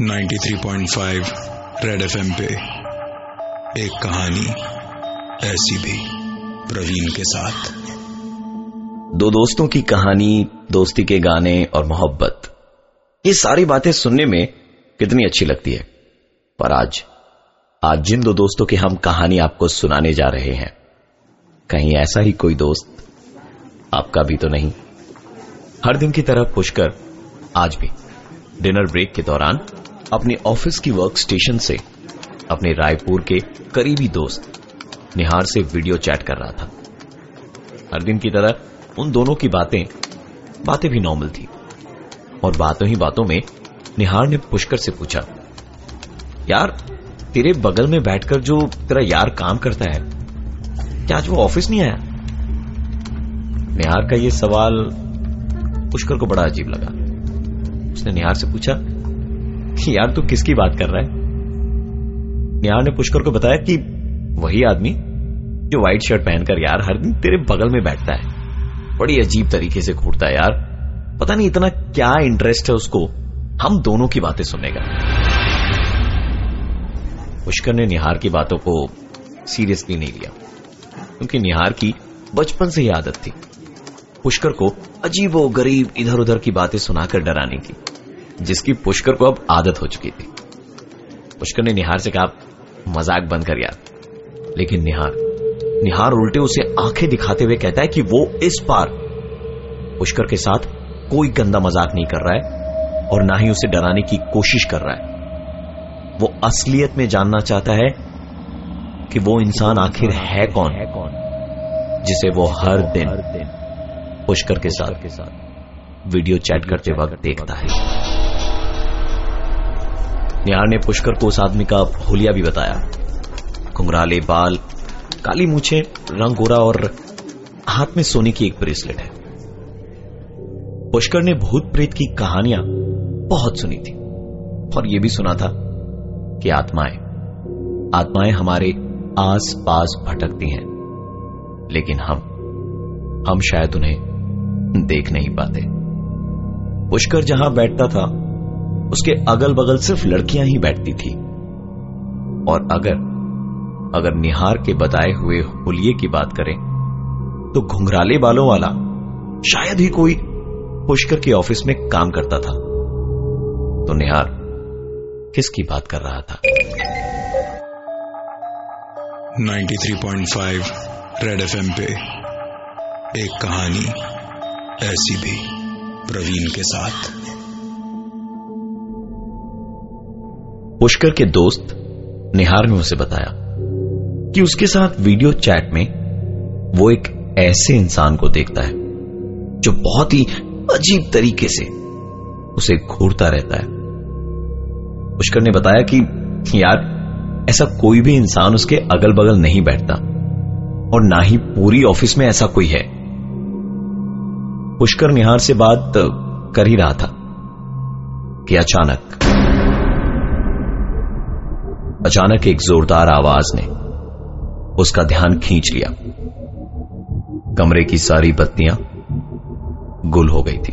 93.5 red FM पे एक कहानी ऐसी भी प्रवीण के साथ। दो दोस्तों की कहानी, दोस्ती के गाने और मोहब्बत। ये सारी बातें सुनने में कितनी अच्छी लगती है। पर आज आज जिन दो दोस्तों की हम कहानी आपको सुनाने जा रहे हैं, कहीं ऐसा ही कोई दोस्त आपका भी तो नहीं। हर दिन की तरह पुष्कर आज भी। डिनर ब्रेक के दौरान अपने ऑफ़िस की वर्क स्टेशन से अपने रायपुर के करीबी दोस्त निहार से वीडियो चैट कर रहा था। हर दिन की तरह उन दोनों की बातें बातें भी नॉर्मल थी। और बातों ही बातों में निहार ने पुष्कर से पूछा, यार, तेरे बगल में बैठकर जो तेरा यार काम करता है, क्या आज वो ऑफ़िस नहीं आया? निहार का ये सवाल पुष्कर को बड़ा अजीब लगा। उसने निहार से पूछा यार तू किसकी बात कर रहा है? निहार ने पुष्कर को बताया कि वही आदमी जो व्हाइट शर्ट पहनकर यार हर दिन तेरे बगल में बैठता है। बड़ी अजीब तरीके से घूरता है यार। पता नहीं इतना क्या इंटरेस्ट है उसको। हम दोनों की बातें सुनेगा पुष्कर ने निहार की बातों को सीरियसली नहीं लिया, क्योंकि निहार की बचपन से ही आदत थी। पुष्कर को अजीबो गरीब इधर उधर की बातें सुनाकर डराने की। जिसकी पुष्कर को अब आदत हो चुकी थी। पुष्कर ने निहार से कहा, मज़ाक बंद कर यार। लेकिन निहार निहार उल्टे उसे आँखें दिखाते हुए कहता है कि वो इस बार पुष्कर के साथ कोई गंदा मज़ाक नहीं कर रहा है और ना ही उसे डराने की कोशिश कर रहा है। वो असलियत में जानना चाहता है कि वो इंसान आखिर है कौन है कौन, जिसे वो हर दिन पुष्कर के साथ वीडियो चैट करते वक्त देखता है। निहार ने पुष्कर को उस आदमी का होलिया भी बताया। घुंघराले, बाल, काली मूछे, रंग गोरा और हाथ में सोने की एक ब्रेसलेट है। पुष्कर ने भूत प्रेत की कहानियाँ बहुत सुनी थी और यह भी सुना था कि आत्माएँ आत्माएँ हमारे आस पास भटकती हैं, लेकिन हम हम शायद उन्हें देख नहीं पाते। पुष्कर जहाँ बैठता था उसके अगल बगल सिर्फ़ लड़कियाँ ही बैठती थी। और अगर अगर निहार के बताए हुए होलिये की बात करें तो घुंघराले बालों वाला शायद ही कोई पुष्कर के ऑफ़िस में काम करता था। तो निहार किसकी बात कर रहा था? 93.5 रेड एफएम पे एक कहानी ऐसी भी प्रवीण के साथ। पुष्कर के दोस्त निहार ने उसे बताया कि उसके साथ वीडियो चैट में वो एक ऐसे इंसान को देखता है, जो बहुत ही अजीब तरीके से उसे घूरता रहता है। पुष्कर ने बताया कि, यार, ऐसा कोई भी इंसान उसके अगल बगल नहीं बैठता, और ना ही पूरी ऑफ़िस में ऐसा कोई है। पुष्कर निहार से बात कर ही रहा था कि अचानक अचानक एक जोरदार आवाज़ ने उसका ध्यान खींच लिया। कमरे की सारी बत्तियाँ गुल हो गई थी।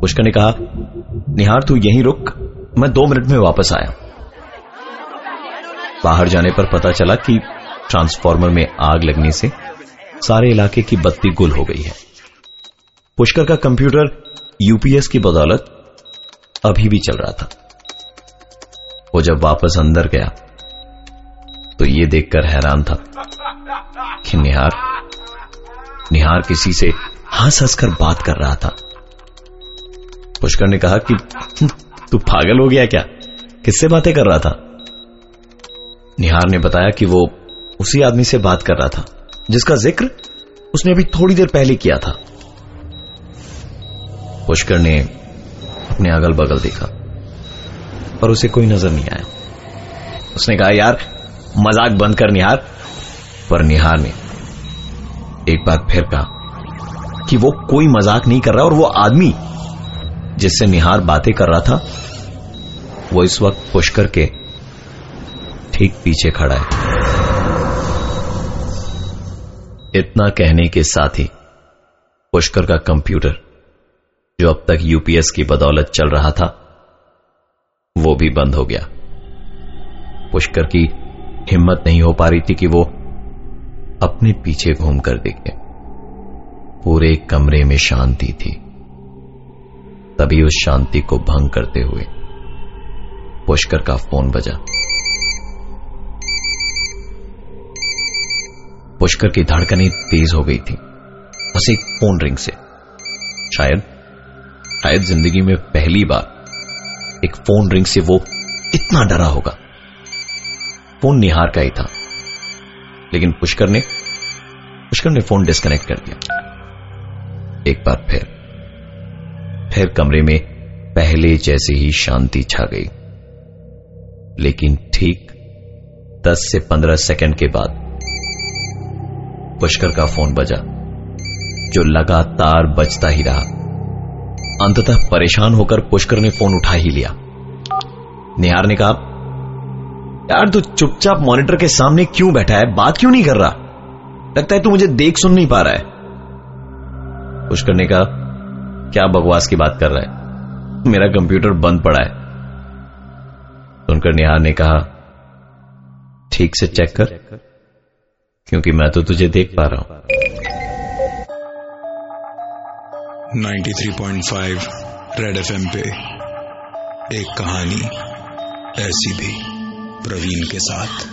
पुष्कर ने कहा, निहार, तू यहीं रुक। मैं दो मिनट में वापस आया बाहर जाने पर पता चला कि ट्रांसफार्मर में आग लगने से सारे इलाके की बत्ती गुल हो गई है। पुष्कर का कंप्यूटर यूपीएस की बदौलत अभी भी चल रहा था। वो जब वापस अंदर गया तो ये देखकर हैरान था कि निहार निहार किसी से हंस हंसकर बात कर रहा था। पुष्कर ने कहा कि, तू पागल हो गया क्या? किससे बातें कर रहा था? निहार ने बताया कि वो उसी आदमी से बात कर रहा था, जिसका ज़िक्र उसने अभी थोड़ी देर पहले किया था। पुष्कर ने अपने अगल बगल देखा। पर उसे कोई नज़र नहीं आया। उसने कहा, यार, मज़ाक बंद कर निहार। पर निहार ने एक बार फिर कहा कि वो कोई मज़ाक नहीं कर रहा और वो आदमी जिससे निहार बातें कर रहा था, वो इस वक्त पुष्कर के ठीक पीछे खड़ा है। इतना कहने के साथ ही पुष्कर का कंप्यूटर, जो अब तक यूपीएस की बदौलत चल रहा था वो भी बंद हो गया। पुष्कर की हिम्मत नहीं हो पा रही थी कि वो अपने पीछे घूम कर देखे। पूरे कमरे में शांति थी। तभी उस शांति को भंग करते हुए पुष्कर का फ़ोन बजा। पुष्कर की धड़कनें तेज हो गई थी। बस एक फ़ोन रिंग से। शायद शायद ज़िंदगी में पहली बार एक फ़ोन रिंग से वो इतना डरा होगा। फ़ोन निहार का ही था। लेकिन पुष्कर ने पुष्कर ने फ़ोन डिस्कनेक्ट कर दिया। एक बार फिर फिर कमरे में पहले जैसे ही शांति छा गई। लेकिन ठीक 10 से 15 सेकंड के बाद पुष्कर का फ़ोन बजा, जो लगातार बजता ही रहा। अंततः परेशान होकर पुष्कर ने फ़ोन उठा ही लिया। निहार ने कहा, यार, तू चुपचाप मॉनिटर के सामने क्यों बैठा है? बात क्यों नहीं कर रहा? लगता है तू मुझे देख सुन नहीं पा रहा है। पुष्कर ने कहा, क्या बकवास की बात कर रहा है? मेरा कंप्यूटर बंद पड़ा है। सुनकर निहार ने कहा, ठीक से चेक कर, क्योंकि मैं तो तुझे देख पा रहा हूँ। 93.5 रेड एफएम पे एक कहानी ऐसी भी प्रवीण के साथ।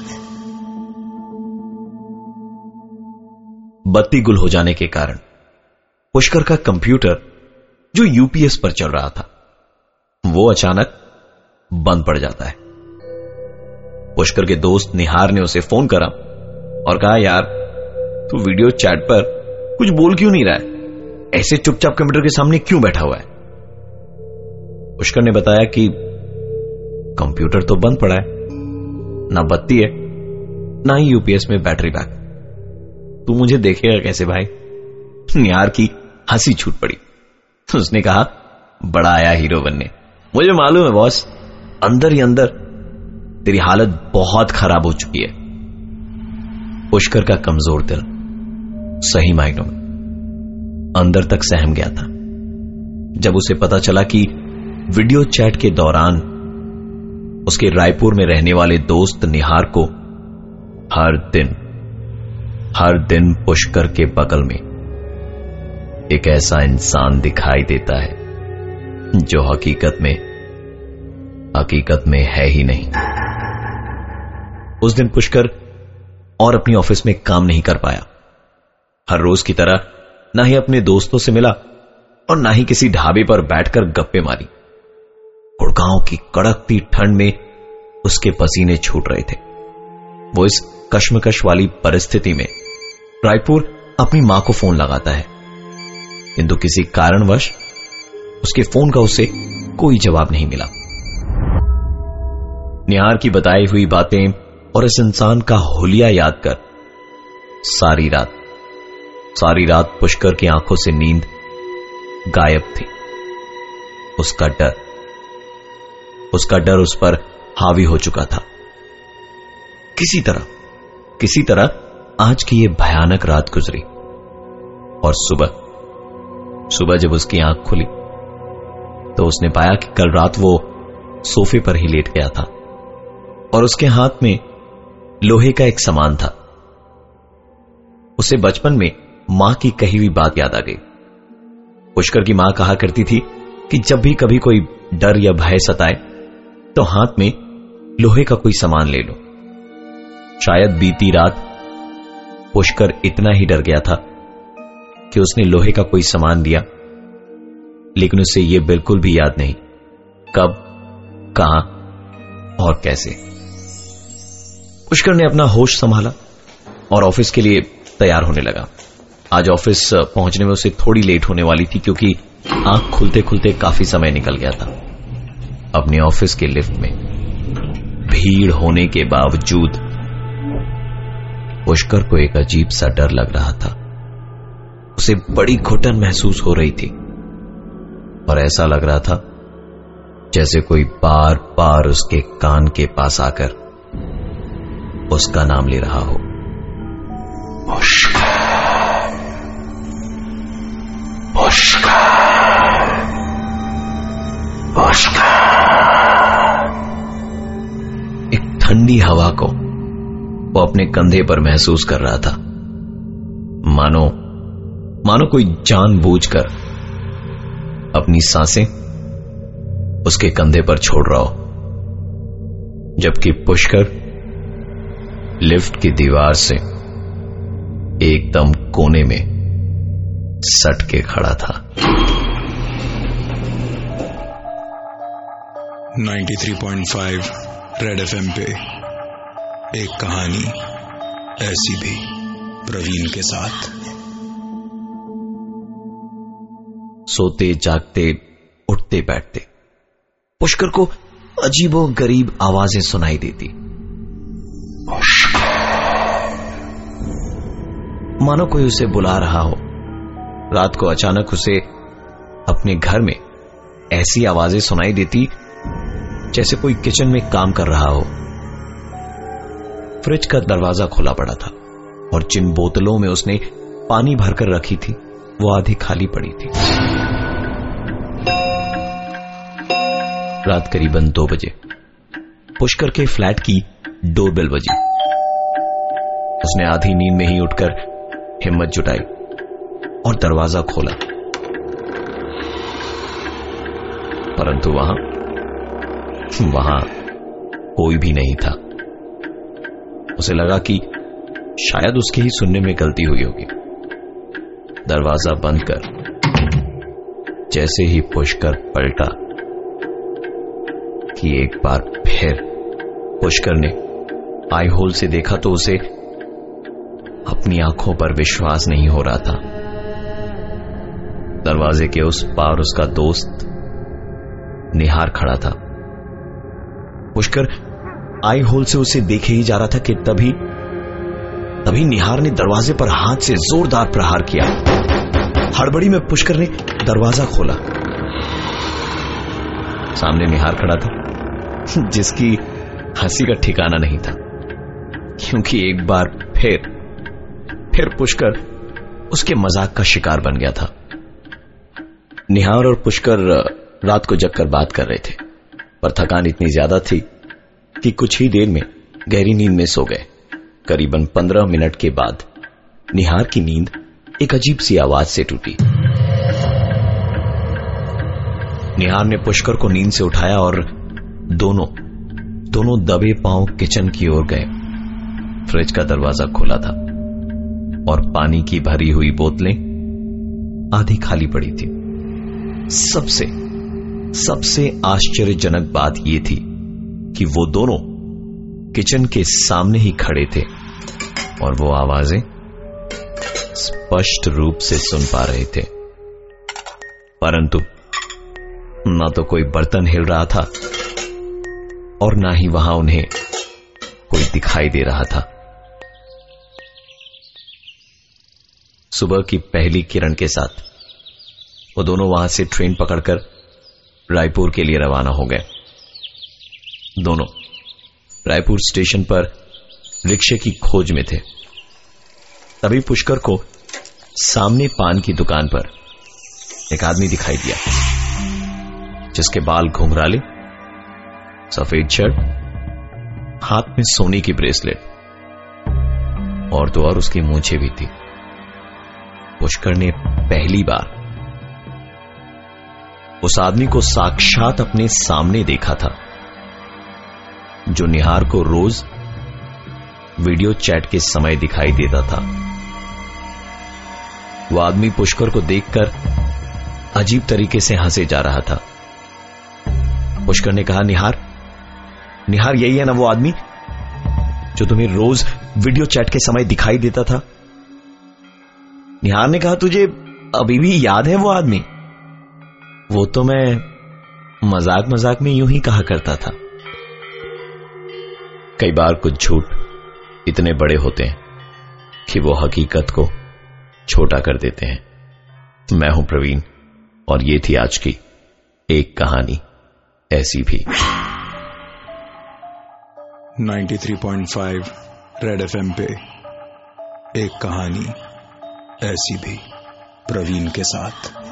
बत्ती गुल हो जाने के कारण पुष्कर का कंप्यूटर जो यूपीएस पर चल रहा था, वो अचानक बंद पड़ जाता है। पुष्कर के दोस्त निहार ने उसे फ़ोन करा और कहा, यार, तू वीडियो चैट पर कुछ बोल क्यों नहीं रहा है? ऐसे चुपचाप कंप्यूटर के सामने क्यों बैठा हुआ है? पुष्कर ने बताया कि कंप्यूटर तो बंद पड़ा है। ना बत्ती है, ना ही यूपीएस में बैटरी बैक। तू मुझे देखेगा कैसे भाई? निहार की हँसी छूट पड़ी। उसने कहा, बड़ा आया हीरो बनने। मुझे मालूम है, बॉस। अंदर ही अंदर तेरी हालत बहुत खराब हो चुकी है। पुष्कर का कमज़ोर दिल सही मायनों में। अंदर तक सहम गया था। जब उसे पता चला कि वीडियो चैट के दौरान उसके रायपुर में रहने वाले दोस्त निहार को हर दिन हर दिन पुष्कर के बगल में एक ऐसा इंसान दिखाई देता है, जो हकीकत में हकीकत में है ही नहीं। उस दिन पुष्कर और अपनी ऑफ़िस में काम नहीं कर पाया। हर रोज की तरह ना ही अपने दोस्तों से मिला और ना ही किसी ढाबे पर बैठकर गप्पे मारी। गुड़गांव की कड़कती ठंड में उसके पसीने छूट रहे थे। वो इस कश्मकश वाली परिस्थिति में रायपुर अपनी माँ को फ़ोन लगाता है। किंतु किसी कारणवश उसके फ़ोन का उसे कोई जवाब नहीं मिला। निहार की बताई हुई बातें और इस इंसान का होलिया याद कर सारी रात सारी रात पुष्कर की आँखों से नींद गायब थी। उसका डर उसका डर उस पर हावी हो चुका था। किसी तरह किसी तरह आज की यह भयानक रात गुजरी और सुबह सुबह जब उसकी आँख खुली तो उसने पाया कि कल रात वो सोफे पर ही लेट गया था और उसके हाथ में लोहे का एक सामान था। उसे बचपन में माँ की कही हुई बात याद आ गई। पुष्कर की माँ कहा करती थी कि जब भी कभी कोई डर या भय सताए तो हाथ में लोहे का कोई सामान ले लो। शायद बीती रात पुष्कर इतना ही डर गया था कि उसने लोहे का कोई सामान दिया, लेकिन उसे यह बिल्कुल भी याद नहीं कब, कहाँ और कैसे। पुष्कर ने अपना होश संभाला और ऑफ़िस के लिए तैयार होने लगा। आज ऑफ़िस पहुँचने में उसे थोड़ी लेट होने वाली थी क्योंकि आँख खुलते खुलते काफ़ी समय निकल गया था। अपने ऑफ़िस के लिफ्ट में भीड़ होने के बावजूद पुष्कर को एक अजीब सा डर लग रहा था। उसे बड़ी घुटन महसूस हो रही थी। और ऐसा लग रहा था जैसे कोई बार बार उसके कान के पास आकर उसका नाम ले रहा हो। ठंडी हवा को वो अपने कंधे पर महसूस कर रहा था। मानो मानो कोई जानबूझकर अपनी साँसें उसके कंधे पर छोड़ रहा हो। जबकि पुष्कर लिफ्ट की दीवार से एकदम कोने में सट के खड़ा था। 93.5 रेड एफएम पे एक कहानी ऐसी भी प्रवीण के साथ। सोते, जागते, उठते, बैठते। पुष्कर को अजीबो गरीब आवाज़ें सुनाई देती। मानो कोई उसे बुला रहा हो। रात को अचानक उसे अपने घर में ऐसी आवाज़ें सुनाई देती जैसे कोई किचन में काम कर रहा हो। फ्रिज का दरवाज़ा खुला पड़ा था और जिन बोतलों में उसने पानी भरकर रखी थी, वो आधी खाली पड़ी थी। रात करीबन दो बजे। पुष्कर के फ्लैट की डोरबेल बजी। उसने आधी नींद में ही उठकर हिम्मत जुटाई और दरवाज़ा खोला। परंतु वहाँ वहाँ कोई भी नहीं था। उसे लगा कि शायद उसके ही सुनने में गलती हुई होगी। दरवाज़ा बंद कर, जैसे ही पुष्कर पलटा कि एक बार फिर पुष्कर ने आई होल से देखा तो उसे अपनी आँखों पर विश्वास नहीं हो रहा था। दरवाजे के उस पार उसका दोस्त निहार खड़ा था। पुष्कर आई होल से उसे देखे ही जा रहा था कि तभी तभी निहार ने दरवाजे पर हाथ से जोरदार प्रहार किया। हड़बड़ी में पुष्कर ने दरवाज़ा खोला। सामने निहार खड़ा था, जिसकी हँसी का ठिकाना नहीं था। क्योंकि एक बार फिर फिर पुष्कर उसके मज़ाक का शिकार बन गया था। निहार और पुष्कर रात को जगकर बात कर रहे थे। पर थकान इतनी ज़्यादा थी कि कुछ ही देर में गहरी नींद में सो गए। करीबन पंद्रह मिनट के बाद निहार की नींद एक अजीब सी आवाज़ से टूटी। निहार ने पुष्कर को नींद से उठाया और दोनों दोनों दबे पाँव किचन की ओर गए। फ्रिज का दरवाज़ा खोला था और पानी की भरी हुई बोतलें आधी खाली पड़ी थी। सबसे सबसे आश्चर्यजनक बात यह थी कि वो दोनों किचन के सामने ही खड़े थे और वो आवाज़ें स्पष्ट रूप से सुन पा रहे थे। परंतु ना तो कोई बर्तन हिल रहा था और ना ही वहाँ उन्हें कोई दिखाई दे रहा था। सुबह की पहली किरण के साथ वो दोनों वहाँ से ट्रेन पकड़कर रायपुर के लिए रवाना हो गए। दोनों रायपुर स्टेशन पर रिक्शे की खोज में थे। तभी पुष्कर को सामने पान की दुकान पर एक आदमी दिखाई दिया, जिसके बाल घुंघराले, सफ़ेद शर्ट, हाथ में सोने की ब्रेसलेट और तो और उसकी मूछे भी थी। पुष्कर ने पहली बार उस आदमी को साक्षात अपने सामने देखा था, जो निहार को रोज वीडियो चैट के समय दिखाई देता था। वह आदमी पुष्कर को देखकर अजीब तरीके से हंसे जा रहा था। पुष्कर ने कहा, निहार निहार यही है ना वो आदमी, जो तुम्हें रोज वीडियो चैट के समय दिखाई देता था? निहार ने कहा, तुझे अभी भी याद है वो आदमी? वो तो मैं मज़ाक मज़ाक में यूँ ही कहा करता था। कई बार कुछ झूठ इतने बड़े होते हैं कि वो हकीकत को छोटा कर देते हैं। मैं हूँ प्रवीण और ये थी आज की एक कहानी, ऐसी भी। 93.5 रेड एफएम पे एक कहानी, ऐसी भी प्रवीण के साथ।